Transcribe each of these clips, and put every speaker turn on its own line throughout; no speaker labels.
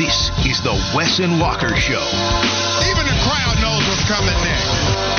This is the Wes and Walker Show.
Even the crowd knows what's coming next.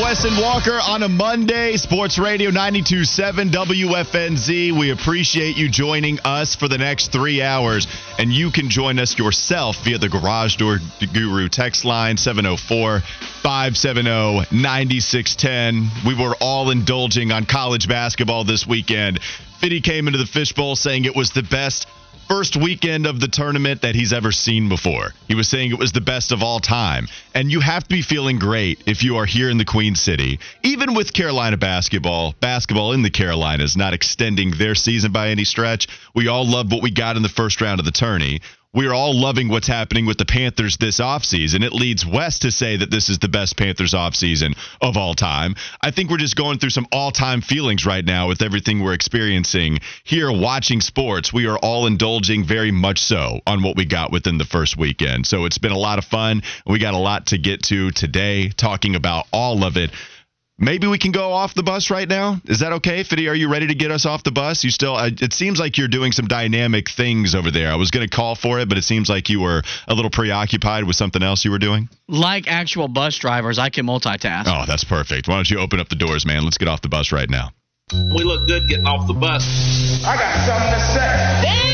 Wes and Walker on a Monday, Sports Radio 92.7 WFNZ. We appreciate you joining us for the next three hours, and you can join us yourself via the Garage Door Guru text line 704 570 9610. We were all indulging on college basketball this weekend. Fitty came into the fishbowl saying it was the best first weekend of the tournament that he's ever seen before. He was saying it was the best of all time. And you have to be feeling great if you are here in the Queen City. Even with Carolina basketball, basketball in the Carolinas not extending their season by any stretch. We all loved what we got in the first round of the tourney. We're all loving what's happening with the Panthers this offseason. It leads Wes to say that this is the best Panthers offseason of all time. I think we're just going through some all time feelings right now with everything we're experiencing here watching sports. We are all indulging very much so on what we got within the first weekend. So it's been a lot of fun. We got a lot to get to today, talking about all of it. Maybe we can go off the bus right now. Is that okay, Fitty? Are you ready to get us off the bus? You still? Uh, it seems like you're doing some dynamic things over there. I was going to call for it, but it seems like you were a little preoccupied with something else you were doing.
Like actual bus drivers, I can multitask.
Oh, that's perfect. Why don't you open up the doors, man? Let's get off the bus right now.
We look good getting off the bus.
I got something to say.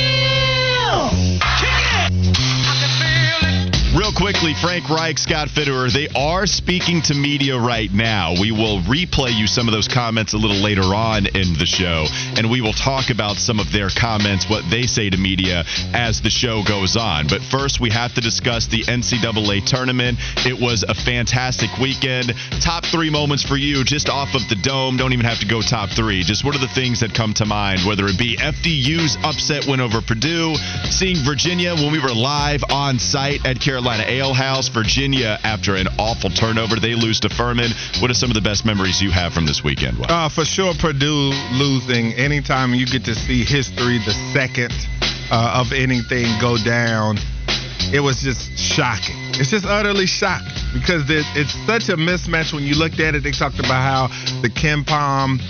Real quickly, Frank Reich, Scott Fitterer, they are speaking to media right now. We will replay you some of those comments a little later on in the show, and we will talk about some of their comments, what they say to media as the show goes on. But first, we have to discuss the NCAA tournament. It was a fantastic weekend. Top three moments for you, just off of the dome. Don't even have to go top three. Just what are the things that come to mind, whether it be FDU's upset win over Purdue, seeing Virginia when we were live on site at Carolina Ale House, Virginia, after an awful turnover, they lose to Furman. What are some of the best memories you have from this weekend?
Uh, for sure, Purdue losing. Anytime you get to see history, the second uh, of anything go down, it was just shocking. It's just utterly shocking because it, it's such a mismatch when you looked at it. They talked about how the KenPom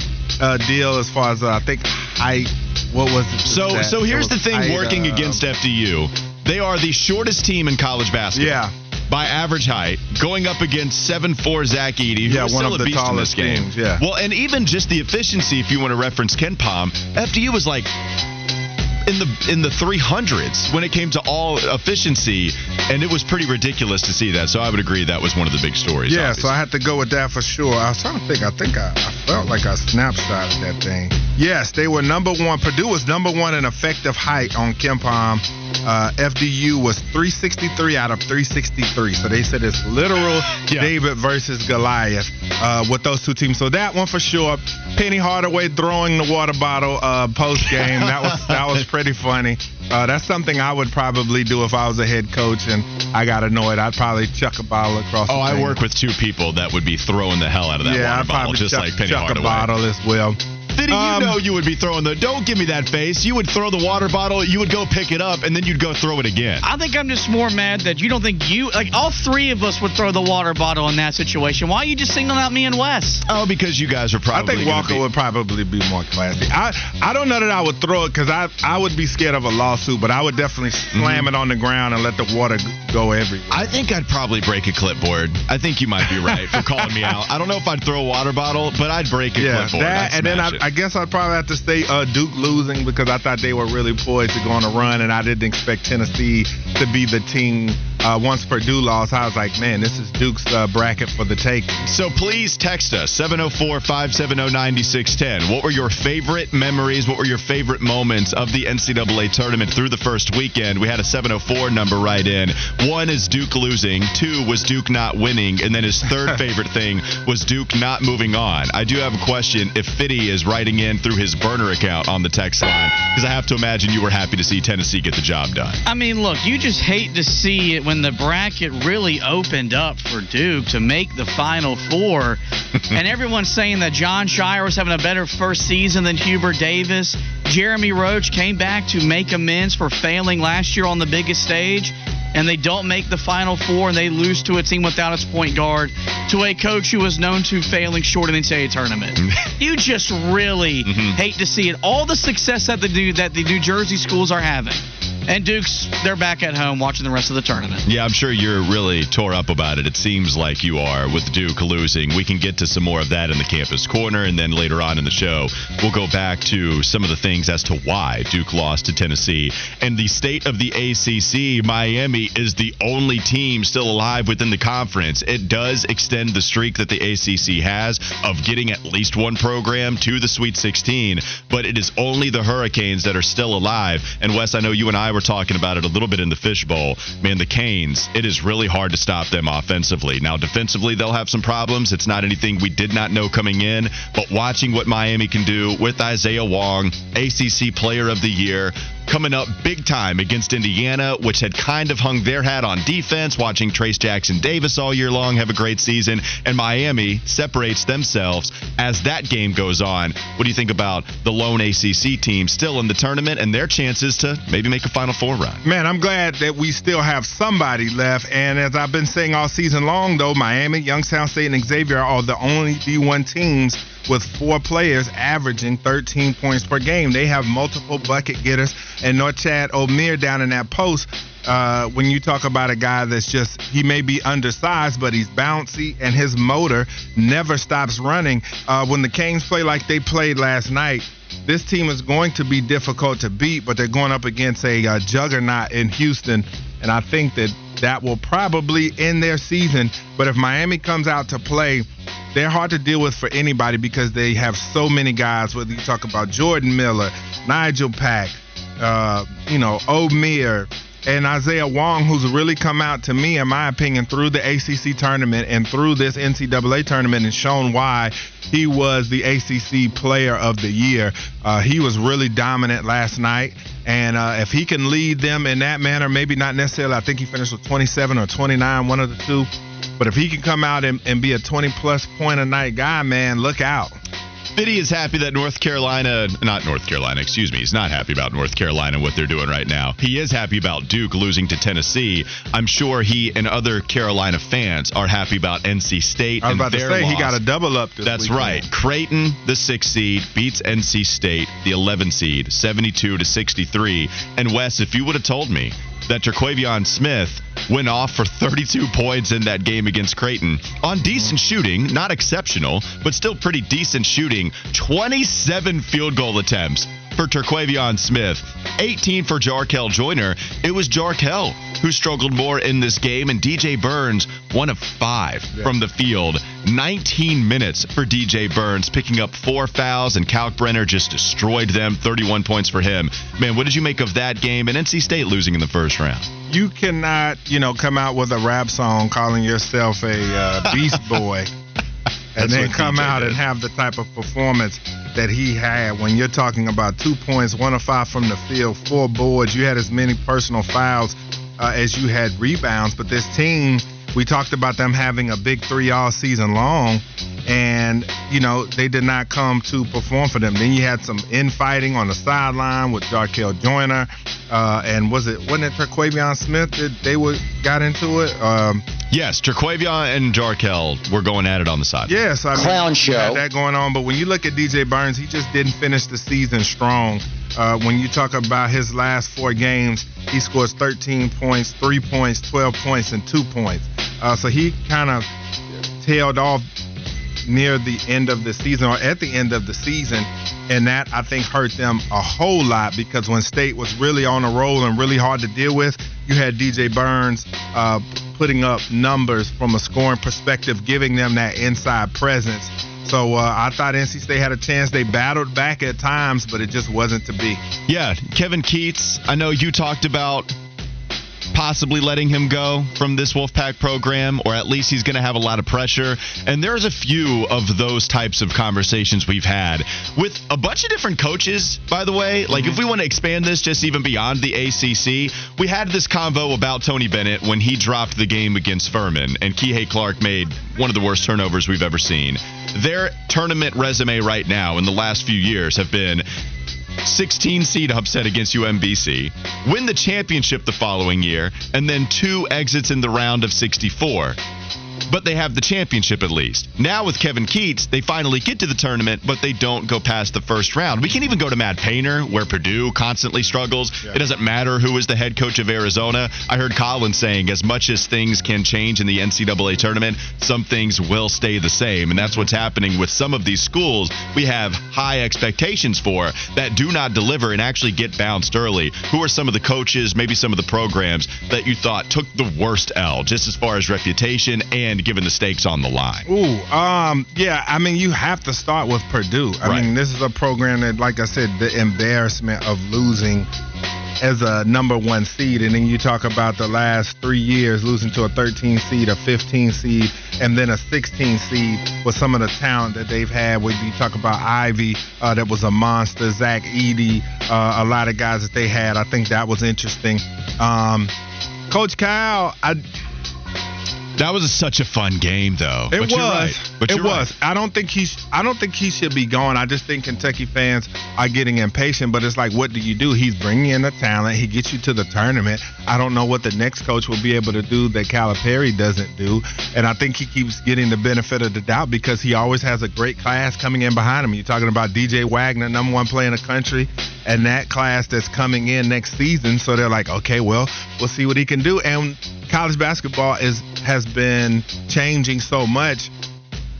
uh, deal, as far as uh, I think height, what was it?
So,
that?
so here's the thing:
height,
working
uh,
against FDU, they are the shortest team in college basketball.
Yeah.
By average height, going up against seven four Zach Edey, who
Yeah, one
still
of
a
the
beast in this
tallest
game.
teams, yeah.
Well, and even just the efficiency, if you want to reference KenPom, FDU was like in the in the 300s when it came to all efficiency, and it was pretty ridiculous to see that. So I would agree that was one of the big stories.
Yeah,
obviously.
so I had to go with that for sure. I was trying to think. I think I, I felt like I snapshotted that thing. Yes, they were number one. Purdue was number one in effective height on KenPom. Uh, FDU was 363 out of 363. So they said it's literal
Yeah.
David versus Goliath uh, with those two teams. So that one for sure. Penny Hardaway throwing the water bottle uh, post game. that was that was pretty funny. Uh, that's something I would probably do if I was a head coach and I got annoyed. I'd probably chuck a bottle across.
Oh,
the
I
thing.
work with two people that would be throwing the hell out of that
yeah,
water
I'd
bottle, just
chuck,
like Penny
chuck
Hardaway.
a bottle as well.
Fitty,
Um,
you know you would be throwing the. Don't give me that face. You would throw the water bottle. You would go pick it up, and then you'd go throw it again.
I think I'm just more mad that you don't think you like all three of us would throw the water bottle in that situation. Why are you just singling out me and Wes?
Oh, because you guys are probably.
I
think
Walker
be-
would probably be more classy. I I don't know that I would throw it because I I would be scared of a lawsuit, but I would definitely slam it on the ground and let the water go everywhere.
I think I'd probably break a clipboard. I think you might be right for calling me out. I don't know if I'd throw a water bottle, but I'd break a
yeah,
clipboard.
that and then
smash
I,
it.
I guess I'd probably have to say uh, Duke losing because I thought they were really poised to go on a run, and I didn't expect Tennessee to be the team uh, once Purdue lost, I was like, man, this is Duke's uh, bracket for the taking.
So please text us 704 570 9610. What were your favorite memories? What were your favorite moments of the NCAA tournament through the first weekend? We had a 704 number right in. One is Duke losing, two was Duke not winning, and then his third favorite thing was Duke not moving on. I do have a question if Fitty is writing in through his burner account on the text line, because I have to imagine you were happy to see Tennessee get the job done.
I mean, look, you just hate to see it when the bracket really opened up for Duke to make the Final Four, and everyone's saying that Jon Scheyer was having a better first season than Hubert Davis. Jeremy Roach came back to make amends for failing last year on the biggest stage. And they don't make the Final Four, and they lose to a team without its point guard, to a coach who was known to failing short in the NCAA tournament. you just really mm-hmm. hate to see it. All the success that the New- that the New Jersey schools are having, and Duke's they're back at home watching the rest of the tournament.
Yeah, I'm sure you're really tore up about it. It seems like you are with Duke losing. We can get to some more of that in the campus corner, and then later on in the show, we'll go back to some of the things as to why Duke lost to Tennessee. And the state of the ACC, Miami is the only team still alive within the conference. It does extend the streak that the ACC has of getting at least one program to the Sweet 16, but it is only the Hurricanes that are still alive. And Wes, I know you and I were talking about it a little bit in the fishbowl. Man, the Canes, it is really hard to stop them offensively. Now, defensively, they'll have some problems. It's not anything we did not know coming in, but watching what Miami can do with Isaiah Wong, ACC Player of the Year, coming up big time against Indiana, which had kind of hung their hat on defense, watching Trayce Jackson Davis all year long have a great season, and Miami separates themselves as that game goes on. What do you think about the lone ACC team still in the tournament and their chances to maybe make a Final Four run?
Man, I'm glad that we still have somebody left. And as I've been saying all season long, though, Miami, Youngstown State, and Xavier are the only D1 teams with four players averaging 13 points per game. They have multiple bucket getters. And Norchad Omier down in that post, uh, when you talk about a guy that's just, he may be undersized, but he's bouncy and his motor never stops running. Uh, when the Canes play like they played last night, this team is going to be difficult to beat, but they're going up against a uh, juggernaut in Houston, and I think that that will probably end their season. But if Miami comes out to play, they're hard to deal with for anybody because they have so many guys. Whether you talk about Jordan Miller, Nigel Pack, uh, you know, Omier, and Isaiah Wong, who's really come out to me, in my opinion, through the ACC tournament and through this NCAA tournament and shown why he was the ACC Player of the Year. Uh, he was really dominant last night. And uh, if he can lead them in that manner, maybe not necessarily, I think he finished with 27 or 29, one of the two. But if he can come out and, and be a 20 plus point a night guy, man, look out.
Fitty is happy that North Carolina, not North Carolina, excuse me, he's not happy about North Carolina and what they're doing right now. He is happy about Duke losing to Tennessee. I'm sure he and other Carolina fans are happy about NC State
I was about to say he got a double up this
That's
weekend.
right. Creighton, the six seed, beats NC State, the 11 seed, 72 to 63. And Wes, if you would have told me that Terquavion Smith went off for 32 points in that game against Creighton. On decent shooting, not exceptional, but still pretty decent shooting, 27 field goal attempts for Terquavion Smith, 18 for Jarkel Joiner. It was Jarkel who struggled more in this game, and DJ Burns, one of five from the field. 19 minutes for DJ Burns, picking up four fouls, and Kalkbrenner just destroyed them. 31 points for him. Man, what did you make of that game and NC State losing in the first round?
You cannot, you know, come out with a rap song calling yourself a uh, Beast Boy and
That's
then come
DJ
out
did.
and have the type of performance that he had when you're talking about two points, one of five from the field, four boards. You had as many personal fouls uh, as you had rebounds. But this team, we talked about them having a big three all season long, and you know they did not come to perform for them. Then you had some infighting on the sideline with Jarkel Joiner, uh, and was it wasn't it Terquavion Smith that they were got into it? Um,
Yes, Terquavion and Jarkel were going at it on the side.
Yes, I mean,
Clown
you
show.
had that going on. But when you look at DJ Burns, he just didn't finish the season strong. Uh, when you talk about his last four games, he scores 13 points, three points, 12 points, and two points. Uh, so he kind of tailed off near the end of the season or at the end of the season. And that I think hurt them a whole lot because when State was really on a roll and really hard to deal with, you had DJ Burns uh, putting up numbers from a scoring perspective, giving them that inside presence. So uh, I thought NC State had a chance. They battled back at times, but it just wasn't to be.
Yeah, Kevin Keatts, I know you talked about possibly letting him go from this Wolfpack program, or at least he's going to have a lot of pressure. And there's a few of those types of conversations we've had with a bunch of different coaches, by the way. Like, if mm-hmm. we want to expand this just even beyond the ACC, we had this convo about Tony Bennett when he dropped the game against Furman, and Kihei Clark made one of the worst turnovers we've ever seen. Their tournament resume right now in the last few years have been 16 seed upset against UMBC, win the championship the following year, and then two exits in the round of 64. But they have the championship at least. Now with Kevin Keatts, they finally get to the tournament, but they don't go past the first round. We can even go to Matt Painter, where Purdue constantly struggles. It doesn't matter who is the head coach of Arizona. I heard Colin saying, as much as things can change in the NCAA tournament, some things will stay the same. And that's what's happening with some of these schools we have high expectations for that do not deliver and actually get bounced early. Who are some of the coaches, maybe some of the programs that you thought took the worst L, just as far as reputation and given the stakes on the line?
Ooh, um, yeah. I mean, you have to start with Purdue. I
Right.
mean, this is a program that, like I said, the embarrassment of losing as a number one seed, and then you talk about the last three years losing to a 13 seed, a 15 seed, and then a 16 seed with some of the talent that they've had. When you talk about Ivy, uh, that was a monster. Zach Edey, uh, a lot of guys that they had. I think that was interesting. Um, Coach Kyle, I
That was such a fun game, though.
It
But
was.
you're right. But
it was.
right.
I don't think he's. I don't think he should be gone. I just think Kentucky fans are getting impatient. But it's like, what do you do? He's bringing in the talent. He gets you to the tournament. I don't know what the next coach will be able to do that Calipari doesn't do. And I think he keeps getting the benefit of the doubt because he always has a great class coming in behind him. You're talking about DJ Wagner, number one player in the country, and that class that's coming in next season. So they're like, okay, well, we'll see what he can do. And college basketball is has been changing so much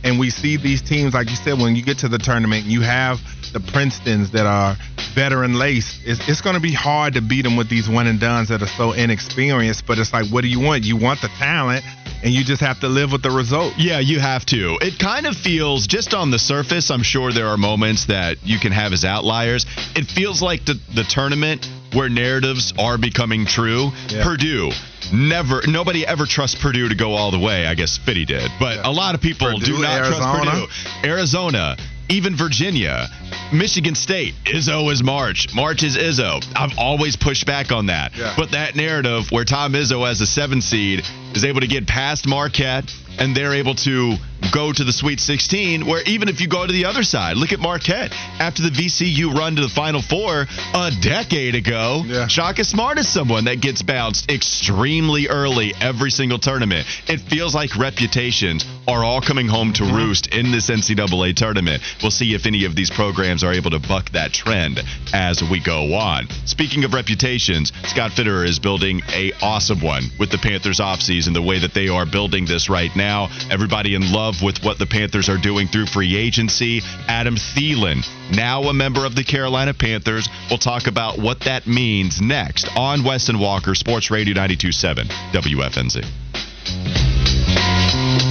and we see these teams like you said when you get to the tournament you have the princetons that are veteran laced it's, it's going to be hard to beat them with these one and dones that are so inexperienced but it's like what do you want you want the talent and you just have to live with the result
Yeah, you have to. It kind of feels, just on the surface, I'm sure there are moments that you can have as outliers. It feels like the, the tournament where narratives are becoming true.
Yeah.
Purdue. Never, nobody ever trusts Purdue to go all the way. I guess Fitty did, but a lot of people
Purdue,
do not
Arizona.
trust Purdue. Arizona, even Virginia, Michigan State. Izzo is March. March is Izzo. I've always pushed back on that.
Yeah.
But that narrative where Tom Izzo as a seven seed is able to get past Marquette and they're able to go to the Sweet 16, where even if you go to the other side, look at Marquette. After the VCU run to the Final Four a decade ago,
Yeah.
Shaka Smart is someone that gets bounced extremely early every single tournament. It feels like reputations are all coming home to mm-hmm. roost in this NCAA tournament. We'll see if any of these programs are able to buck that trend as we go on. Speaking of reputations, Scott Fitterer is building a awesome one with the Panthers offseason, the way that they are building this right now. Everybody in love with what the Panthers are doing through free agency. Adam Thielen, now a member of the Carolina Panthers. We'll talk about what that means next on Wes and Walker, Sports Radio 927 WFNZ.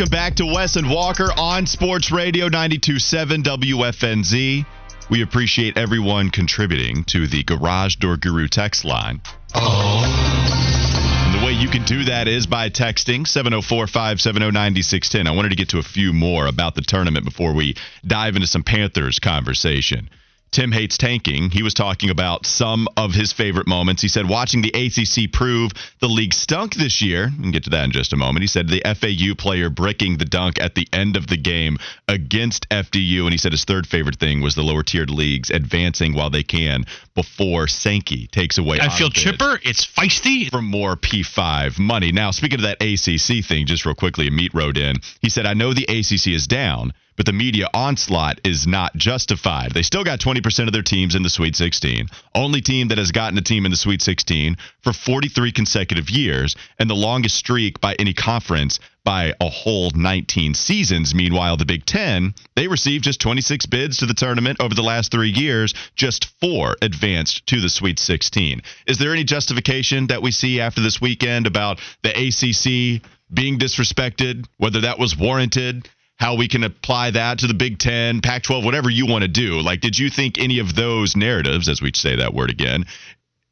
Welcome back to Wes and Walker on Sports Radio 927 WFNZ. We appreciate everyone contributing to the Garage Door Guru text line. And the way you can do that is by texting 704 570 9610. I wanted to get to a few more about the tournament before we dive into some Panthers conversation. Tim hates tanking. He was talking about some of his favorite moments. He said, watching the ACC prove the league stunk this year. We can get to that in just a moment. He said the FAU player bricking the dunk at the end of the game against FDU. And he said his third favorite thing was the lower tiered leagues advancing while they can before Sankey takes away.
I feel chipper. It's feisty.
for more P5 money. Now, speaking of that ACC thing, just real quickly, Meat wrote in. He said, I know the ACC is down, but the media onslaught is not justified. They still got 20% of their teams in the Sweet 16. Only team that has gotten a team in the Sweet 16 for 43 consecutive years, and the longest streak by any conference by a whole 19 seasons. Meanwhile, the Big Ten, they received just 26 bids to the tournament over the last three years. Just four advanced to the Sweet 16. Is there any justification that we see after this weekend about the ACC being disrespected, whether that was warranted? How we can apply that to the Big Ten, Pac 12, whatever you want to do. Like, did you think any of those narratives, as we say that word again,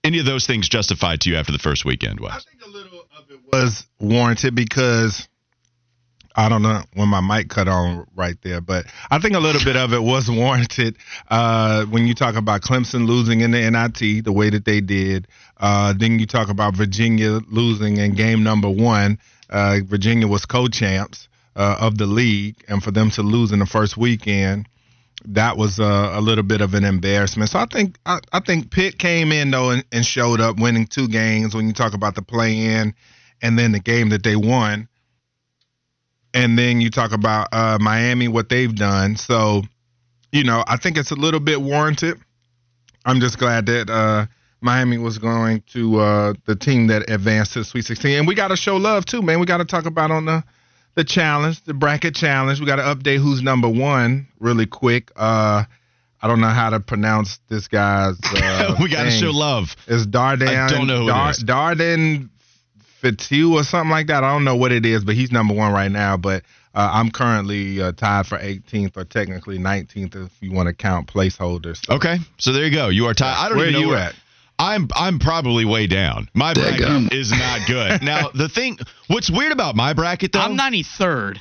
any of those things justified to you after the first weekend,
I think a little of it was warranted because I don't know when my mic cut on right there, but I think a little bit of it was warranted uh, when you talk about Clemson losing in the NIT the way that they did. Uh, then you talk about Virginia losing in game number one. Uh, Virginia was co-champs uh, of the league, and for them to lose in the first weekend, that was uh, a little bit of an embarrassment. So I think I, I think Pitt came in though and, and showed up, winning two games. When you talk about the play-in, and then the game that they won, and then you talk about uh, Miami, what they've done. So, you know, I think it's a little bit warranted. I'm just glad that uh, Miami was going to uh, the team that advanced to the Sweet 16, and we got to show love too, man. We got to talk about on the the challenge, the bracket challenge. We got to update who's number one really quick. Uh, I don't know how to pronounce this guy's. Uh,
we got to show love.
It's Dardan.
I don't know who
Dar-
is.
Dardan Fitiu or something like that. I don't know what it is, but he's number one right now. But uh, I'm currently uh, tied for 18th or technically 19th if you want to count placeholders. So
Okay, so there you go. You are tied. I don't
Where
even know where
you
where
at?
I'm. I'm probably way down. My bracket is not good. now the thing, what's weird about my bracket though,
I'm 93rd.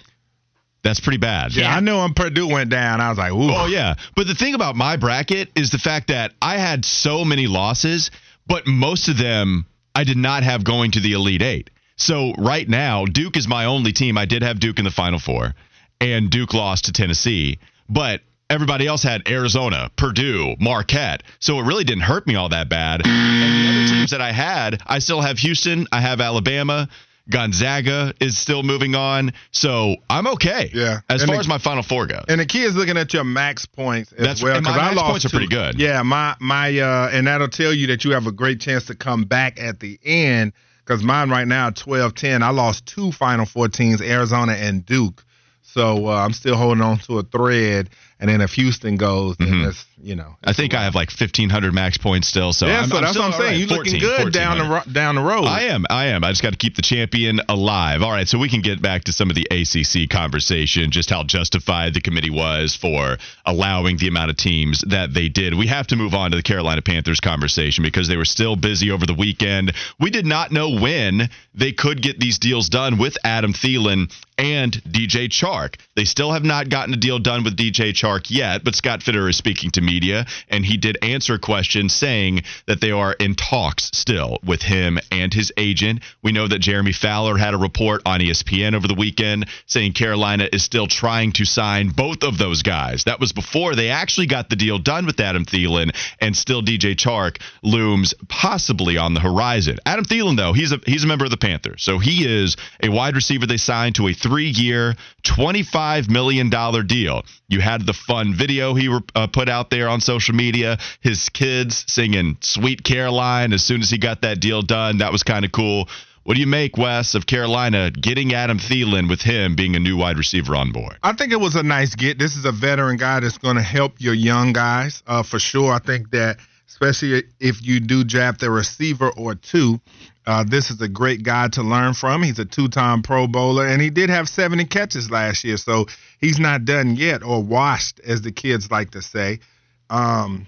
that's pretty bad.
Yeah, I know when Purdue went down, I was like, ooh.
Oh yeah, but the thing about my bracket is the fact that I had so many losses, but most of them I did not have going to the Elite Eight. So right now, Duke is my only team. I did have Duke in the Final Four, and Duke lost to Tennessee, but. Everybody else had Arizona, Purdue, Marquette. So it really didn't hurt me all that bad. And the other teams that I had, I still have Houston, I have Alabama, Gonzaga is still moving on. So I'm okay.
Yeah.
As
And
far
the-
as my Final Four goes.
And the key is looking at your max points as
That's-
well.
and my
I lost
points are
two.
pretty good.
Yeah, my my uh, and that'll tell you that you have a great chance to come back at the end. Because mine right now 12-10. I lost two Final Four teams, Arizona and Duke. So uh, I'm still holding on to a thread. And then if Houston goes, then
Mhm.
You know.
I think I have like 1,500 max points still. So
yeah,
I'm,
so
I'm
that's what I'm saying.
right.
You're looking good down the ro- down the road.
I am. I am. I just got to keep the champion alive. All right, so we can get back to some of the ACC conversation, just how justified the committee was for allowing the amount of teams that they did. We have to move on to the Carolina Panthers conversation because they were still busy over the weekend. We did not know when they could get these deals done with Adam Thielen and DJ Chark. They still have not gotten a deal done with DJ Chark yet, but Scott Fitter is speaking to media, and he did answer a question saying that they are in talks still with him and his agent. We know that Jeremy Fowler had a report on ESPN over the weekend saying Carolina is still trying to sign both of those guys. That was before they actually got the deal done with Adam Thielen, and still DJ Chark looms possibly on the horizon. Adam Thielen, though, he's a he's a member of the Panthers, so he is a wide receiver they signed to a three-year, twenty-five million dollar deal. You had the fun video he uh, put out there on social media. His kids singing "Sweet Caroline" as soon as he got that deal done. That was kind of cool. What do you make, Wes, of Carolina getting Adam Thielen with him being a new wide receiver on board?
I think it was a nice get. This is a veteran guy that's going to help your young guys uh, for sure. I think that, especially if you do draft a receiver or two, uh, this is a great guy to learn from. He's a two time Pro Bowler, and he did have 70 catches last year, so he's not done yet or washed, as the kids like to say. Um,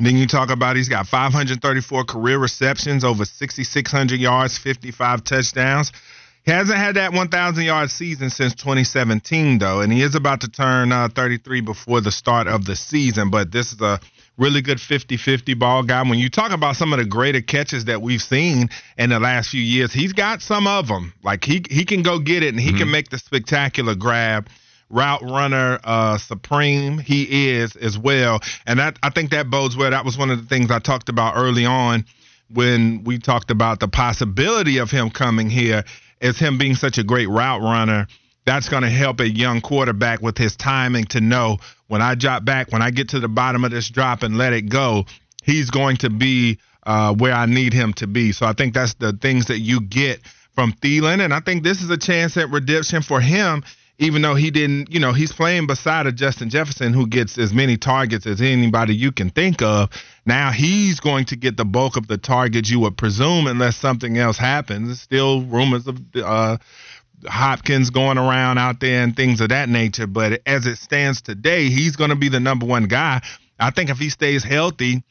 then you talk about he's got 534 career receptions, over 6,600 yards, 55 touchdowns. He hasn't had that 1,000 yard season since 2017, though, and he is about to turn uh, 33 before the start of the season. But this is a really good 50 50 ball guy. When you talk about some of the greater catches that we've seen in the last few years, he's got some of them. Like he, he can go get it and he mm-hmm. can make the spectacular grab route runner uh, supreme he is as well and that i think that bodes well that was one of the things i talked about early on when we talked about the possibility of him coming here as him being such a great route runner that's going to help a young quarterback with his timing to know when I drop back, when I get to the bottom of this drop and let it go, he's going to be uh, where I need him to be. So I think that's the things that you get from Thielen. And I think this is a chance at redemption for him, even though he didn't, you know, he's playing beside a Justin Jefferson who gets as many targets as anybody you can think of. Now he's going to get the bulk of the targets you would presume, unless something else happens. Still rumors of uh, Hopkins going around out there and things of that nature. But as it stands today, he's going to be the number one guy. I think if he stays healthy,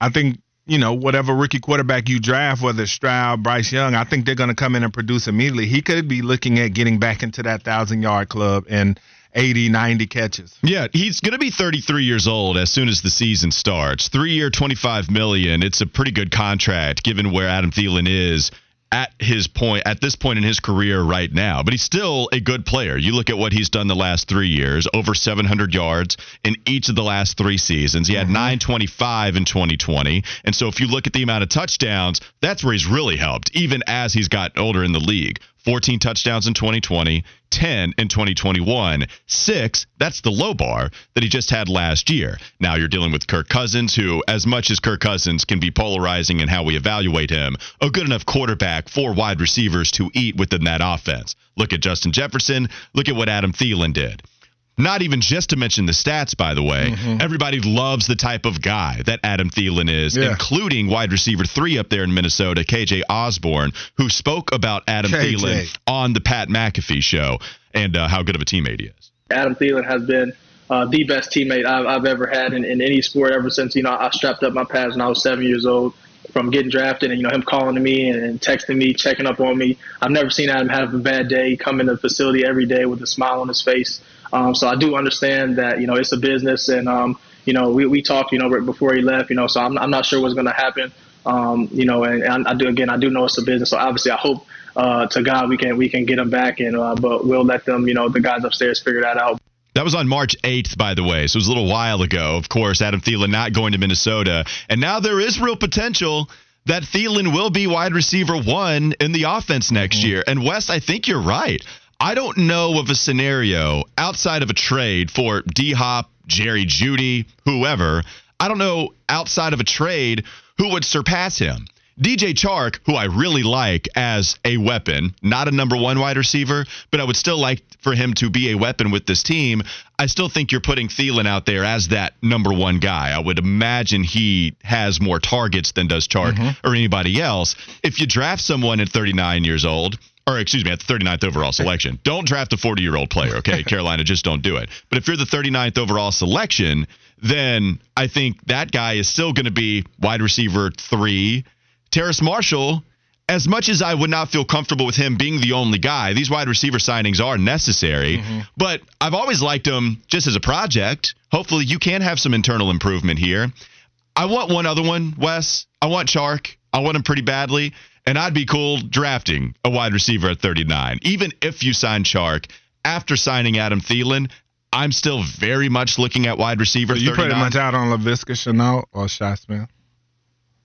I think you know whatever rookie quarterback you draft, whether Stroud, Bryce Young, I think they're going to come in and produce immediately. He could be looking at getting back into that thousand yard club and 80, 90 catches.
Yeah, he's going to be 33 years old as soon as the season starts. Three year, 25 million. It's a pretty good contract given where Adam Thielen is at his point at this point in his career right now but he's still a good player. You look at what he's done the last three years over 700 yards in each of the last three seasons. He had mm-hmm. 925 in 2020 and so if you look at the amount of touchdowns that's where he's really helped even as he's gotten older in the league 14 touchdowns in 2020, 10 in 2021, six, that's the low bar that he just had last year. Now you're dealing with Kirk Cousins, who, as much as Kirk Cousins can be polarizing in how we evaluate him, a good enough quarterback for wide receivers to eat within that offense. Look at Justin Jefferson. Look at what Adam Thielen did. Not even just to mention the stats, by the way. Mm-hmm. Everybody loves the type of guy that Adam Thielen is, yeah. including wide receiver three up there in Minnesota, KJ Osborn, who spoke about Adam KJ. Thielen on the Pat McAfee show and uh, how good of a teammate he is.
Adam Thielen has been uh, the best teammate I've, I've ever had in, in, any sport ever since you know I strapped up my pads when I was seven years old. From getting drafted and you know him calling to me and, and texting me, checking up on me. I've never seen Adam have a bad day. Come in the facility every day with a smile on his face. Um, so I do understand that you know it's a business, and um, you know we, we talked you know right before he left, you know, so I'm, I'm not sure what's going to happen. Um, you know, and, and, I do again, I do know it's a business, so obviously I hope uh, to God we can we can get him back, and uh, but we'll let them, you know, the guys upstairs figure that out.
That was on March 8th, by the way. So it was a little while ago. Of course, Adam Thielen not going to Minnesota. And now there is real potential that Thielen will be wide receiver one in the offense next mm-hmm. year. And Wes, I think you're right. I don't know of a scenario outside of a trade for D Hop, Jerry Jeudy, whoever. I don't know outside of a trade who would surpass him. DJ Chark, who I really like as a weapon, not a number one wide receiver, but I would still like for him to be a weapon with this team. I still think you're putting Thielen out there as that number one guy. I would imagine he has more targets than does Chark mm-hmm. or anybody else. If you draft someone at 39 years old, or excuse me, at the 39th overall selection. Don't draft a 40 year old player, okay? Carolina, just don't do it. But if you're the 39th overall selection, then I think that guy is still going to be wide receiver three. Terrace Marshall, as much as I would not feel comfortable with him being the only guy, these wide receiver signings are necessary. Mm-hmm. But I've always liked him just as a project. Hopefully, you can have some internal improvement here. I want one other one, Wes. I want Chark. I want him pretty badly. And I'd be cool drafting a wide receiver at 39. Even if you sign Chark after signing Adam Thielen, I'm still very much looking at wide receiver.
So you pretty much out on Laviska Shenault or Shasman?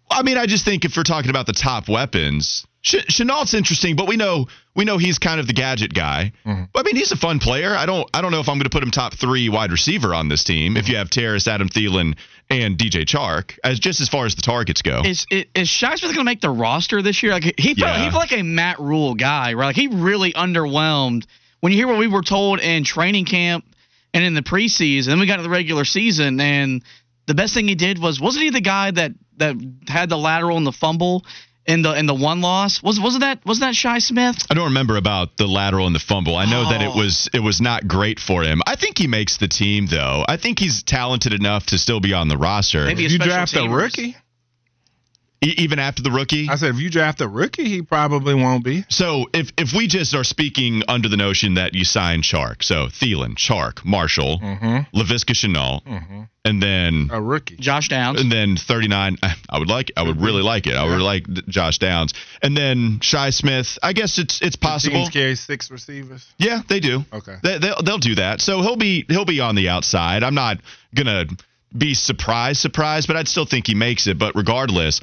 I mean, I just think if we're talking about the top weapons, Ch- Shenault's interesting, but we know we know he's kind of the gadget guy. Mm-hmm. I mean, he's a fun player. I don't I don't know if I'm going to put him top three wide receiver on this team. Mm-hmm. If you have Terrace, Adam Thielen, and DJ Chark, as just as far as the targets go.
Is is, is going to make the roster this year? Like he felt, yeah. he felt like a Matt Rhule guy, right? Like he really underwhelmed. When you hear what we were told in training camp and in the preseason, then we got to the regular season, and the best thing he did was wasn't he the guy that that had the lateral and the fumble in the in the one loss. Was wasn't that wasn't that Shi Smith?
I don't remember about the lateral and the fumble. I know that it
Oh.
was it was not great for him. I think he makes the team though. I think he's talented enough to still be on the roster.
Maybe a
you
special
draft a rookie,
even after the rookie.
I said if you draft a rookie, he probably won't be.
So if if we just are speaking under the notion that you sign Chark, so Thielen, Chark, Marshall,
Mm-hmm.
Laviska Shenault, and then
A rookie.
Josh Downs.
and then 39 I would like I would really like it. I would like Josh Downs. And then Shi Smith, I guess it's it's possible.
Teams carry six receivers.
Yeah, they do.
Okay.
They, they'll they'll do that. So he'll be he'll be on the outside. I'm not gonna be surprised surprised, but I'd still think he makes it. But regardless,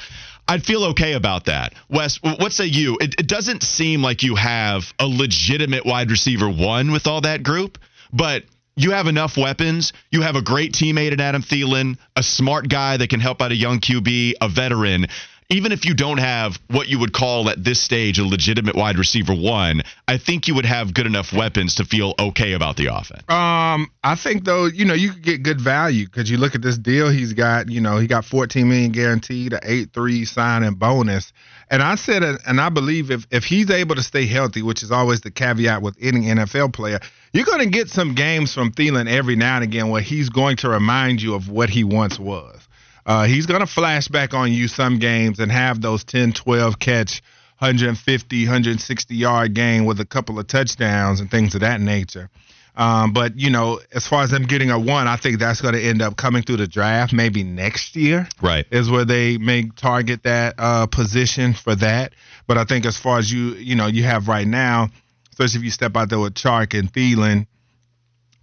I'd feel okay about that. Wes, what say you? It, it doesn't seem like you have a legitimate wide receiver one with all that group, but. You have enough weapons. You have a great teammate in Adam Thielen, a smart guy that can help out a young QB, a veteran. Even if you don't have what you would call at this stage a legitimate wide receiver one, I think you would have good enough weapons to feel okay about the offense.
Um, I think though, you know, you could get good value because you look at this deal he's got. You know, he got 14 million guaranteed, a eight three signing bonus, and I said, and I believe if if he's able to stay healthy, which is always the caveat with any NFL player, you're going to get some games from Thielen every now and again where he's going to remind you of what he once was. Uh, he's going to flash back on you some games and have those 10, 12 catch, 150, 160 yard game with a couple of touchdowns and things of that nature. Um, but you know, as far as them getting a one, I think that's going to end up coming through the draft. Maybe next year
Right.
is where they may target that uh, position for that. But I think as far as you, you know, you have right now, especially if you step out there with Chark and Thielen,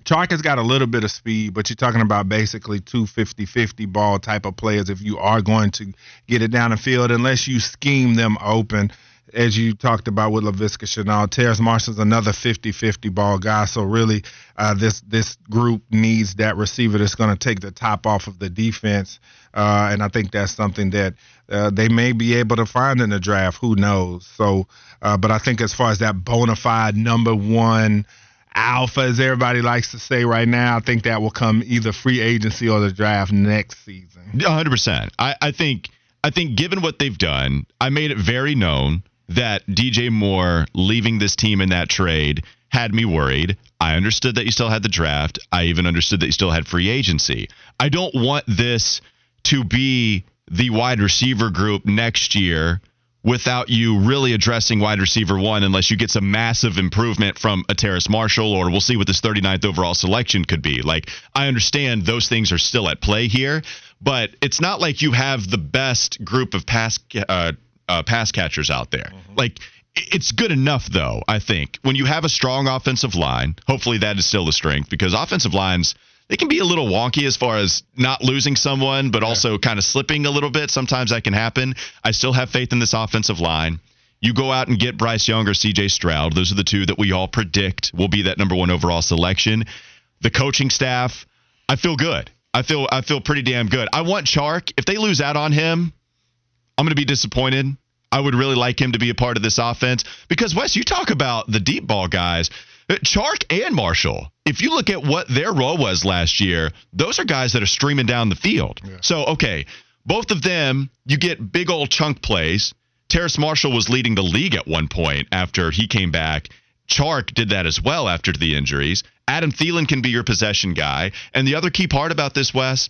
Chark has got a little bit of speed, but you're talking about basically two 50-50 ball type of players if you are going to get it down the field, unless you scheme them open, as you talked about with Laviska Shenault. Terrace Marshall's another 50-50 ball guy, so really uh, this this group needs that receiver that's going to take the top off of the defense, uh, and I think that's something that uh, they may be able to find in the draft. Who knows? So, uh, but I think as far as that bona fide number one alpha, as everybody likes to say right now. I think that will come either free agency or the draft next season.
100%. I, I think I think given what they've done, I made it very known that DJ Moore leaving this team in that trade had me worried. I understood that you still had the draft. I even understood that you still had free agency. I don't want this to be the wide receiver group next year without you really addressing wide receiver one unless you get some massive improvement from a Terrace Marshall or we'll see what this 39th overall selection could be. Like I understand those things are still at play here, but it's not like you have the best group of pass uh, uh, pass catchers out there. Like it's good enough though, I think. When you have a strong offensive line, hopefully that is still the strength because offensive lines they can be a little wonky as far as not losing someone, but also kind of slipping a little bit. Sometimes that can happen. I still have faith in this offensive line. You go out and get Bryce Young or CJ Stroud. Those are the two that we all predict will be that number one overall selection. The coaching staff, I feel good. I feel I feel pretty damn good. I want Chark. If they lose out on him, I'm going to be disappointed. I would really like him to be a part of this offense because Wes, you talk about the deep ball guys, Chark and Marshall. If you look at what their role was last year, those are guys that are streaming down the field. So okay, both of them, you get big old chunk plays. Terrace Marshall was leading the league at one point after he came back. Chark did that as well after the injuries. Adam Thielen can be your possession guy. And the other key part about this, Wes,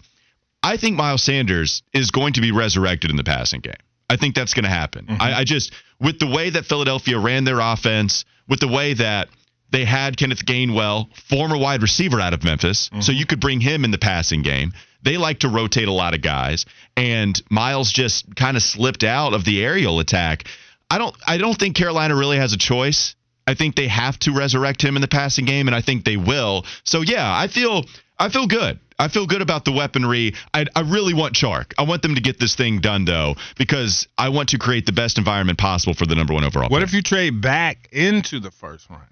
I think Miles Sanders is going to be resurrected in the passing game. I think that's going to happen. Mm-hmm. I, I just, with the way that Philadelphia ran their offense, with the way that they had Kenneth Gainwell, former wide receiver out of Memphis, so mm-hmm. you could bring him in the passing game. They like to rotate a lot of guys, and Miles just kind of slipped out of the aerial attack. I don't, I don't think Carolina really has a choice. I think they have to resurrect him in the passing game, and I think they will. So yeah, I feel I feel good. I feel good about the weaponry. I, I really want Chark. I want them to get this thing done though, because I want to create the best environment possible for the number one overall.
What
pick.
if you trade back into the first round?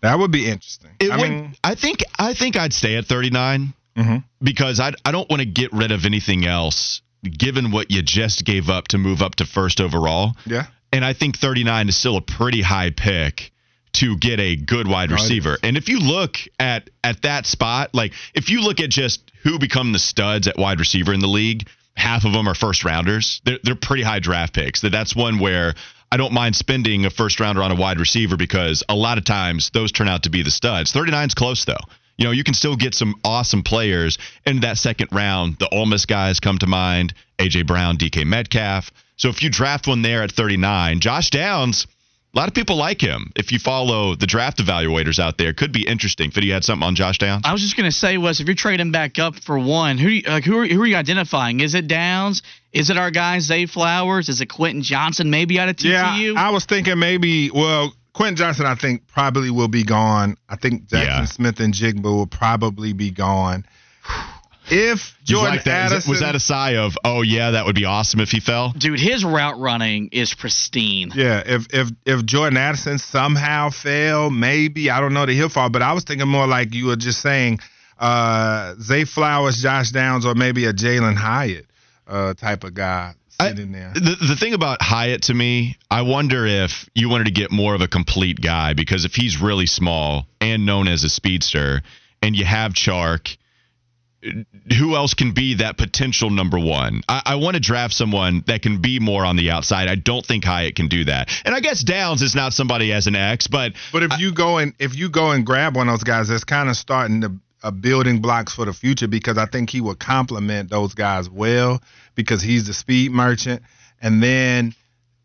That would be interesting.
It
I
would,
mean,
I think I think I'd stay at 39
Mhm.
because I I don't want to get rid of anything else given what you just gave up to move up to first overall.
yeah.
And I think 39 is still a pretty high pick to get a good wide receiver.
is.
And if you look at at that spot, like if you look at just who become the studs at wide receiver in the league, half of them are first rounders. They're, they're pretty high draft picks. That that's one where I don't mind spending a first rounder on a wide receiver because a lot of times those turn out to be the studs. 39 is close though. You know, you can still get some awesome players in that second round. The Ole Miss guys come to mind, AJ Brown, DK Metcalf. So if you draft one there at 39, Josh Downs, a lot of people like him. If you follow the draft evaluators out there, could be interesting. Fitty had something on Josh Downs.
I was just gonna say, Wes, if you're trading back up for one, who you- like who are, who are you identifying? Is it Downs? Is it our guy Zay Flowers? Is it Quentin Johnston? Maybe out of TCU.
Yeah, I was thinking maybe. Well, Quentin Johnston, I think probably will be gone. I think Jackson
Yeah.
Smith-Njigba will probably be gone. If Jordan
like that? Is
Addison
it- was that a sigh of, oh yeah, that would be awesome if he fell?
Dude, his route running is pristine.
Yeah, if if if Jordan Addison somehow fell, maybe I don't know that he'll fall. But I was thinking more like you were just saying, uh, Zay Flowers, Josh Downs, or maybe a Jalen Hyatt uh, type of guy
I-
sitting there.
The, the thing about Hyatt to me, I wonder if you wanted to get more of a complete guy because if he's really small and known as a speedster, and you have Chark, who else can be that potential number one? I, I want to draft someone that can be more on the outside. I don't think Hyatt can do that. And I guess Downs is not somebody as an X, but
But if you go and if you go and grab one of those guys, that's kind of starting to uh, building blocks for the future because I think he would complement those guys well because he's the speed merchant, and then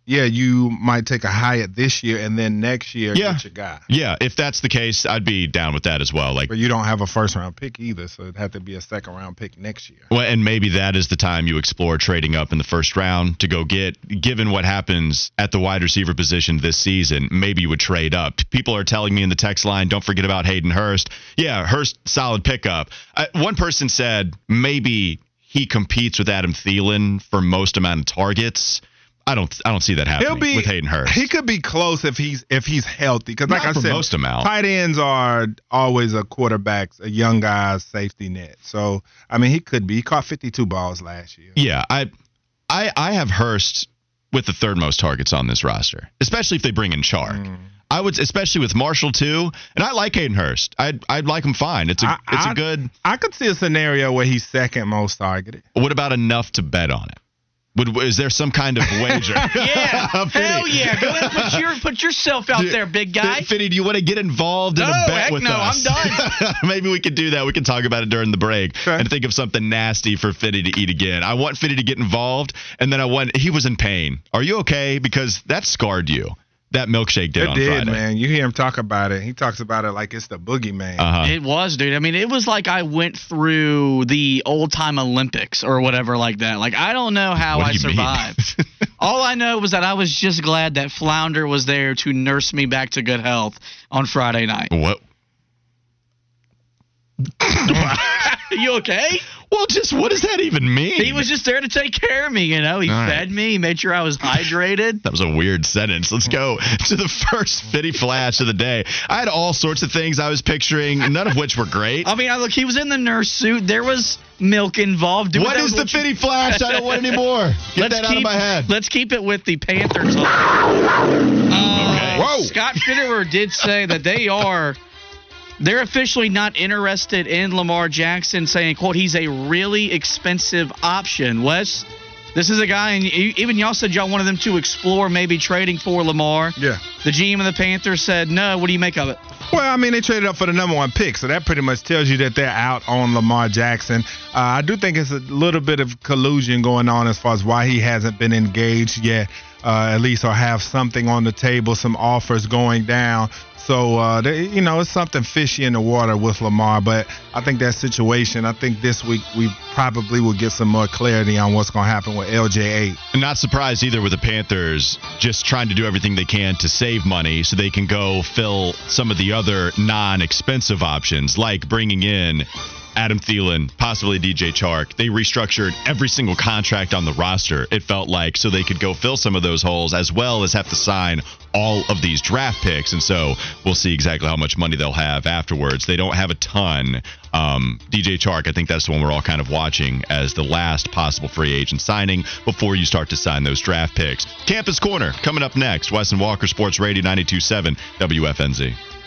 yeah, you might take a Hyatt this year and then next year
Yeah.
get your guy.
yeah, if that's the case, I'd be down with that as well. Like
But you don't have a first round pick either, so it'd have to be a second round pick next year.
Well, and maybe that is the time you explore trading up in the first round to go get. Given what happens at the wide receiver position this season, maybe you would trade up. People are telling me in the text line, don't forget about Hayden Hurst. Yeah, Hurst, solid pickup. Uh, one person said maybe he competes with Adam Thielen for most amount of targets. I don't. I don't see that happening
He'll be
with Hayden Hurst.
He could be close if he's if he's healthy. Because like I said,
most amount.
tight ends are always a quarterback's a young guy's safety net. So I mean, he could be. He caught 52 balls last year.
Yeah, I, I, I have Hurst with the third most targets on this roster, especially if they bring in Chark.
Mm.
I would, especially with Marshall too, and I like Hayden Hurst. I'd, I'd like him fine. It's a,
I-
it's a
I-
good.
I could see a scenario where he's second most targeted.
What about enough to bet on it? Would, is there some kind of wager?
Yeah, hell yeah! Go ahead, put your put yourself out
Dude,
there, big guy.
Fitty, do you want to get involved in
No,
a bet with
no,
us?
I'm
done. Maybe we could do that. We can talk about it during the break
Okay.
and think of something nasty for Fitty to eat again. I want Fitty to get involved, and then I want he was in pain. Are you okay? Because that scarred you. That milkshake did
It
on
did,
Friday.
man. You hear him talk about it. He talks about it like it's the boogeyman.
Uh-huh.
It was, dude. I mean, it was like I went through the old time Olympics or whatever like that. Like I don't know how
What
I survived. All I know was that I was just glad that Flounder was there to nurse me back to good health on Friday night.
what?
you okay?
Well, just what does that even mean?
He was just there to take care of me, you know. He
All right.
fed me, he made sure I was hydrated.
That was a weird sentence. Let's go to the first Fitty flash of the day. I had all sorts of things I was picturing, none of which were great.
I mean, I look, he was in the nurse suit. There was milk involved.
What is the Fitty flash? I don't want any more. Get
let's
that
keep,
out of my head.
Let's keep it with the Panthers. Uh,
Okay.
Whoa.
Scott Fitterer did say that they are they're officially not interested in Lamar Jackson, saying, "quote He's a really expensive option." Wes, this is a guy, and even y'all said y'all wanted them to explore maybe trading for Lamar.
Yeah.
The GM of the Panthers said, "No." What do you make of it?
Well, I mean, they traded up for the number one pick, so that pretty much tells you that they're out on Lamar Jackson. Uh, I do think it's a little bit of collusion going on as far as why he hasn't been engaged yet, uh, at least, or have something on the table, some offers going down. So, uh, they, you know, it's something fishy in the water with Lamar, but I think that situation, I think this week we probably will get some more clarity on what's going to happen with LJ8.
Not surprised either with the Panthers just trying to do everything they can to save money so they can go fill some of the other non expensive options, like bringing in Adam Thielen, possibly DJ Chark. They restructured every single contract on the roster, it felt like, so they could go fill some of those holes as well as have to sign all of these draft picks. And so we'll see exactly how much money they'll have afterwards. They don't have a ton. Um, DJ Chark, I think that's the one we're all kind of watching as the last possible free agent signing before you start to sign those draft picks. Campus Corner coming up next. Wes and Walker Sports Radio 927 WFNZ.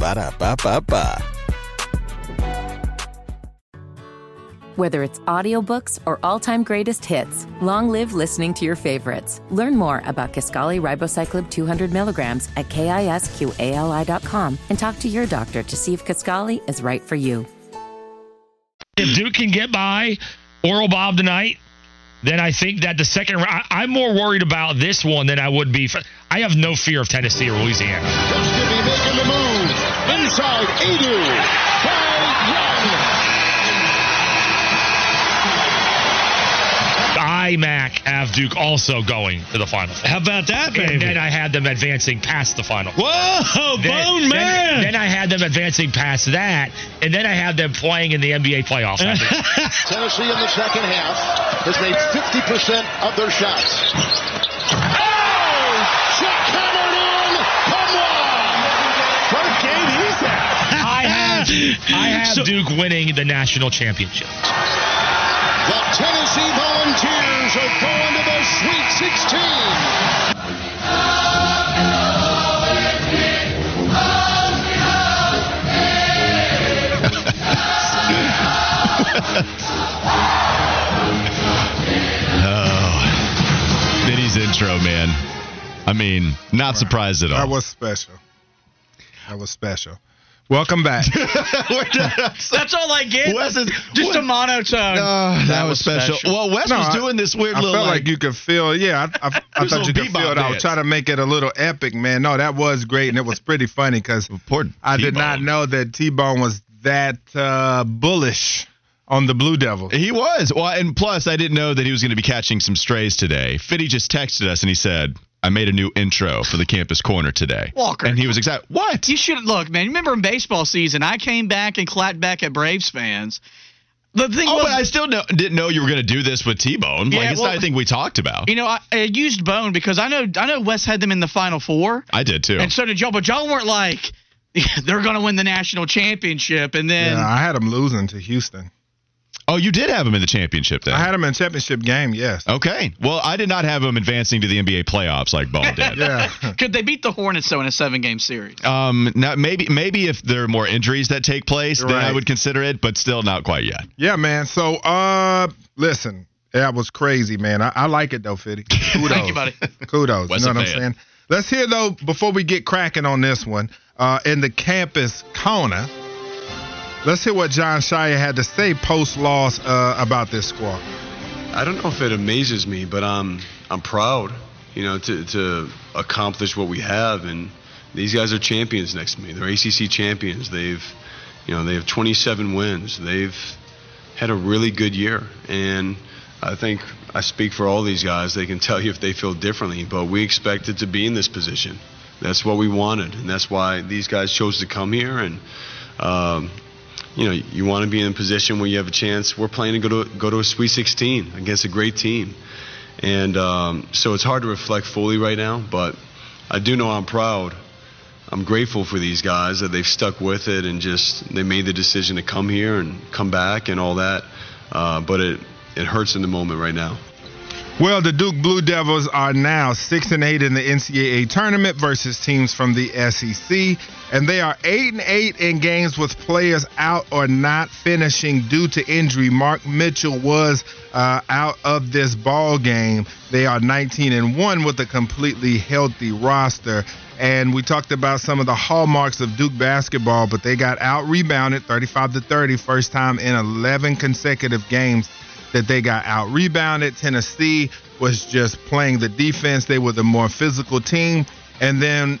Ba da ba ba ba.
Whether it's audiobooks or all-time greatest hits, long live listening to your favorites. Learn more about Kisqali Ribociclib 200 milligrams at kisqali.com and talk to your doctor to see if Kisqali is right for you.
If Duke can get by Oral Bob tonight, then I think that the second round, I'm more worried about this one than I would be. For, I have no fear of Tennessee or Louisiana.
Inside, Edu. By Young.
I, Mac, have Duke also going to the final. How about that, baby? And then I had them advancing past the final.
Whoa,
Then-
Bone
then-
Man!
Then I had them advancing past that, and then I had them playing in the NBA playoffs.
Tennessee in the second half has made 50% of their shots. Oh! Shot hammered in. Come on! What a game he's had.
I have,
So-
Duke winning the national championship.
The Tennessee Volunteers are going to the Sweet 16.
Oh, Vinny's intro, man. I mean, not surprised at all.
That was special. That was special. Welcome back.
That's all I get.
Wes is-
Just a monotone.
Oh, that, was special. Well, Wes
No,
was
I-
doing this weird
I
little
felt like,
like,
you could feel. Yeah, I, I, I thought you
little
could feel
bebop
it. I was
dance.
trying to make it a little epic, man. No, that was great, and it was pretty funny because
Poor
I did not know that T Bone was that uh, bullish on the Blue Devil.
He was. Well, and plus, I didn't know that he was going to be catching some strays today. Fitty just texted us and he said, I made a new intro for the campus corner today.
Walker.
And he was excited. What?
You should look, man. Remember in baseball season, I came back and clapped back at Braves fans. The thing
Oh,
was,
but I still know, didn't know you were going to do this with T Bone.
Yeah,
like, it's
well-
not anything we talked about.
you know, I, I used Bone because I know I know Wes had them in the Final Four,
I did too.
and so did y'all. But y'all weren't like they're going to win the national championship, and then
Yeah, I had them losing to Houston.
Oh, you did have him in the championship then.
I had them in championship game. Yes.
okay. Well, I did not have him advancing to the NBA playoffs like Ball did.
Yeah.
could they beat the Hornets though in a seven game series?
Um, now maybe maybe if there are more injuries that take place, then I would consider it, but still not quite yet.
Yeah, man. So, uh, listen, that was crazy, man. I, I like it though, Fitty. Kudos.
Thank you, buddy.
Kudos.
Wes
you know
a
what I'm saying? Let's hear though before we get cracking on this one. Uh, in the campus corner, let's hear what Jon Scheyer had to say post loss uh, about this squad.
I don't know if it amazes me, but I'm I'm proud, you know, to to accomplish what we have, and these guys are champions next to me. They're ACC champions. They've, you know, they have 27 wins. They've had a really good year, and I think I speak for all these guys. They can tell you if they feel differently, but we expected to be in this position. That's what we wanted, and that's why these guys chose to come here. And um, you know, you want to be in a position where you have a chance. We're playing to go to go to a Sweet 16 against a great team, and um, so it's hard to reflect fully right now. But I do know I'm proud. I'm grateful for these guys that they've stuck with it and just they made the decision to come here and come back and all that. Uh, but it it hurts in the moment right now.
Well, the Duke Blue Devils are now six and eight in the NCAA tournament versus teams from the SEC, and they are eight and eight in games with players out or not finishing due to injury. Mark Mitchell was uh, out of this ball game. They are 19 and one with a completely healthy roster. And we talked about some of the hallmarks of Duke basketball, but they got out rebounded 35 to 30, first time in 11 consecutive games that they got out rebounded. Tennessee was just playing the defense. They were the more physical team. And then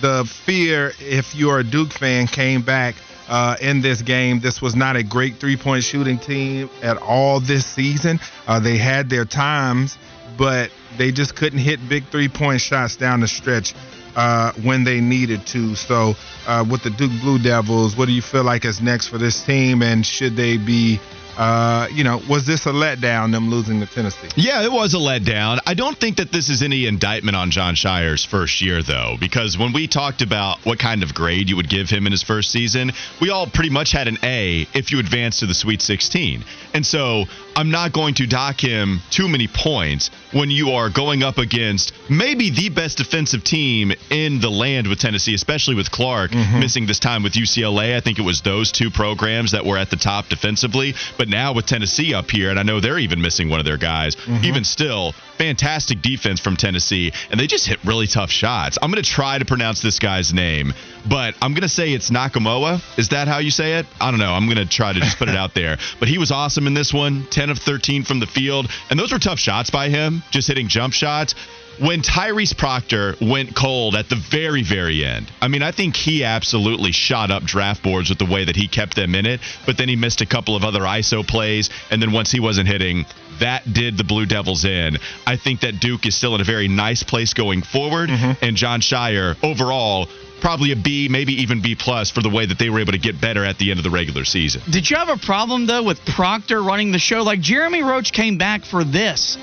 the fear, if you're a Duke fan, came back uh, in this game. This was not a great three point shooting team at all this season. Uh, they had their times, but they just couldn't hit big three point shots down the stretch. Uh, when they needed to. So, uh, with the Duke Blue Devils, what do you feel like is next for this team, and should they be Uh, you know, was this a letdown them losing to Tennessee?
Yeah, it was a letdown. I don't think that this is any indictment on Jon Scheyer's first year, though, because when we talked about what kind of grade you would give him in his first season, we all pretty much had an A if you advanced to the Sweet 16. And so I'm not going to dock him too many points when you are going up against maybe the best defensive team in the land with Tennessee, especially with Clark mm-hmm. missing this time with UCLA. I think it was those two programs that were at the top defensively. But now with Tennessee up here, and I know they're even missing one of their guys, mm-hmm. even still, fantastic defense from Tennessee, and they just hit really tough shots. I'm going to try to pronounce this guy's name, but I'm going to say it's Nkamhoua. Is that how you say it? I don't know. I'm going to try to just put it out there. But he was awesome in this one 10 of 13 from the field, and those were tough shots by him, just hitting jump shots when Tyrese Proctor went cold at the very, very end, I mean, I think he absolutely shot up draft boards with the way that he kept them in it, but then he missed a couple of other ISO plays. And then once he wasn't hitting, that did the Blue Devils in. I think that Duke is still in a very nice place going forward. Mm-hmm. And Jon Scheyer, overall, probably a B, maybe even B plus for the way that they were able to get better at the end of the regular season.
Did you have a problem though with Proctor running the show? Like Jeremy Roach came back for this.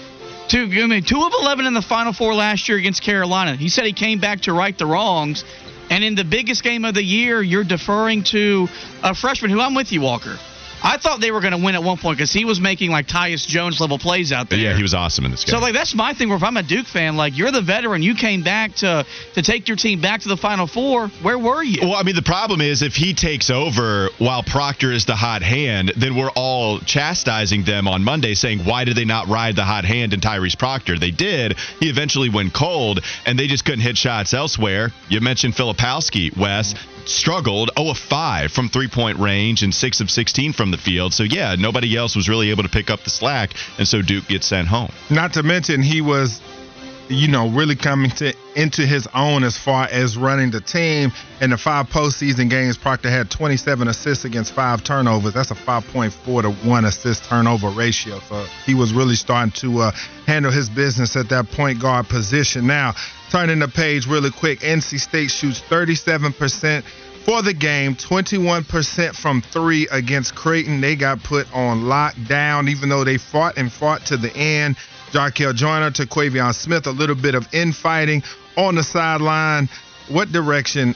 Two, I mean, two of 11 in the Final Four last year against Carolina. He said he came back to right the wrongs. And in the biggest game of the year, you're deferring to a freshman who I'm with you, Walker. I thought they were going to win at one point because he was making like Tyus Jones level plays out there.
Yeah, he was awesome in this game.
So like that's my thing. Where if I'm a Duke fan, like you're the veteran, you came back to to take your team back to the Final Four. Where were you?
Well, I mean, the problem is if he takes over while Proctor is the hot hand, then we're all chastising them on Monday, saying why did they not ride the hot hand in Tyrese Proctor? They did. He eventually went cold, and they just couldn't hit shots elsewhere. You mentioned Filipowski, Wes struggled 0 of 5 from three point range and 6 of 16 from the field. So, yeah, nobody else was really able to pick up the slack, and so Duke gets sent home.
Not to mention, he was, you know, really coming to into his own as far as running the team. In the five postseason games, Proctor had 27 assists against five turnovers. That's a 5.4 to 1 assist turnover ratio. So he was really starting to uh, handle his business at that point guard position. Now, turning the page really quick, NC State shoots 37% for the game, 21% from three against Creighton. They got put on lockdown, even though they fought and fought to the end. Jarkel Joiner to Quavion Smith, a little bit of infighting on the sideline. What direction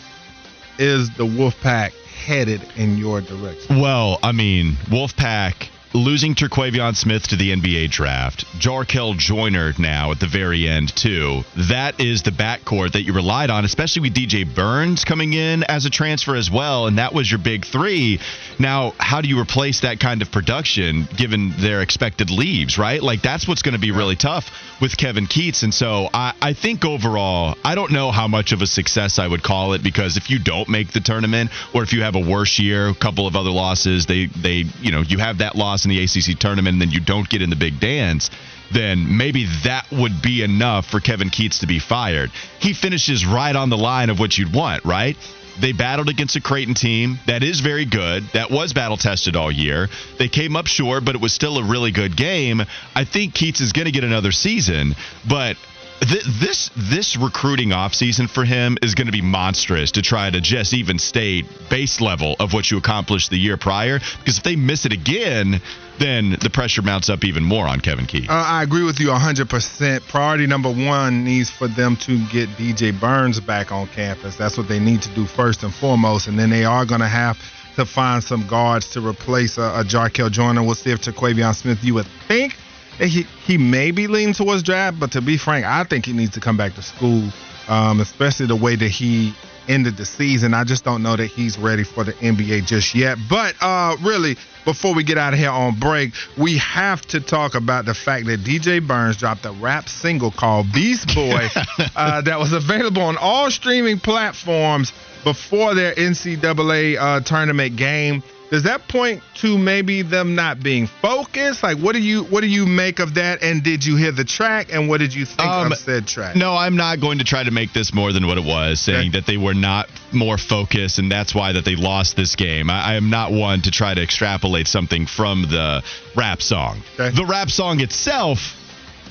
is the Wolfpack headed in your direction?
Well, I mean, Wolfpack losing Terquavion Smith to the NBA draft, Jarkel Joiner now at the very end too. That is the backcourt that you relied on, especially with DJ Burns coming in as a transfer as well, and that was your big three. Now, how do you replace that kind of production given their expected leaves, right? Like that's what's going to be really tough with Kevin Keatts. And so I, I think overall, I don't know how much of a success I would call it because if you don't make the tournament or if you have a worse year, a couple of other losses, they they you know you have that loss in the ACC tournament and then you don't get in the big dance, then maybe that would be enough for Kevin Keatts to be fired. He finishes right on the line of what you'd want, right? They battled against a Creighton team that is very good, that was battle tested all year. They came up short, but it was still a really good game. I think Keatts is going to get another season, but this this recruiting offseason for him is going to be monstrous to try to just even stay base level of what you accomplished the year prior because if they miss it again then the pressure mounts up even more on Kevin Key.
Uh, I agree with you 100%. Priority number one needs for them to get DJ Burns back on campus. That's what they need to do first and foremost. And then they are going to have to find some guards to replace a, a Jarkel Joiner. We'll see if Terquavion Smith, you would think he he may be leaning towards draft, but to be frank, I think he needs to come back to school, um, especially the way that he ended the season. I just don't know that he's ready for the NBA just yet. But uh, really, before we get out of here on break, we have to talk about the fact that DJ Burns dropped a rap single called Beast Boy uh, that was available on all streaming platforms before their NCAA uh, tournament game does that point to maybe them not being focused? Like, what do you what do you make of that? And did you hear the track? And what did you think um, of said track?
No, I'm not going to try to make this more than what it was, saying okay. that they were not more focused, and that's why that they lost this game. I, I am not one to try to extrapolate something from the rap song. Okay. The rap song itself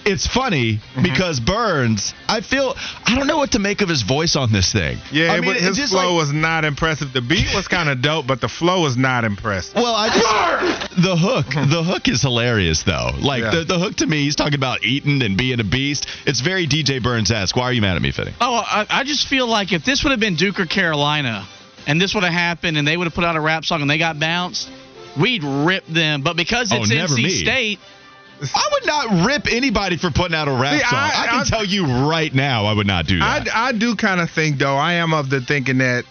it's funny
Mm-hmm.
because Burns, I feel I don't know what to make of his voice on this thing.
Yeah,
I mean,
was- his
just
flow
like-
was not impressive. The beat was kind of dope, but the flow was not impressive.
Well, I just the hook. The hook is hilarious though. Like
Yeah.
the, the hook to me, he's talking about eating and being a beast. It's very DJ Burns esque. Why are you mad at me, Fitty?
Oh, I, I just feel like if this would have been Duke or Carolina, and this would have happened, and they would have put out a rap song and they got bounced, we'd rip them. But because
Oh,
it's
never
NC
me.
State,
I would not rip anybody for putting out a rap
See,
song. I,
I-
can
I-
tell you right now, I would not do that.
I, I do kind of think though. I am of the thinking that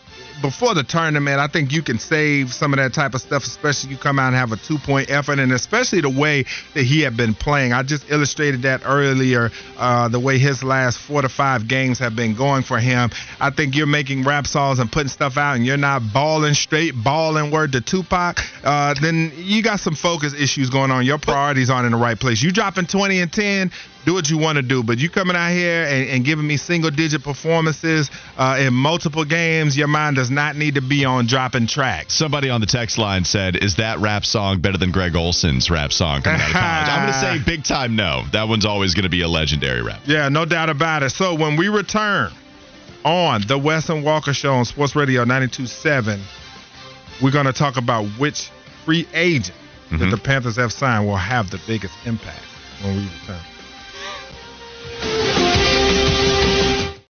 before the tournament, I think you can save some of that type of stuff, especially you come out and have a two point effort, and especially the way that he had been playing. I just illustrated that earlier, uh, the way his last four to five games have been going for him. I think you're making rap songs and putting stuff out, and you're not balling straight, balling word to Tupac. Uh, then you got some focus issues going on. Your priorities aren't in the right place. You dropping 20 and 10 do what you want to do. But you coming out here and, and giving me single digit performances uh, in multiple games, your mind does not need to be on dropping tracks.
Somebody on the text line said, "Is that rap song better than Greg Olsen's rap song coming out of college?" I'm going to say big time no. That one's always going to be a legendary rap.
Yeah, no doubt about it. So when we return on the Wes and Walker Show on Sports Radio 92.7, we're going to talk about which free agent that the Panthers have signed will have the biggest impact when we return.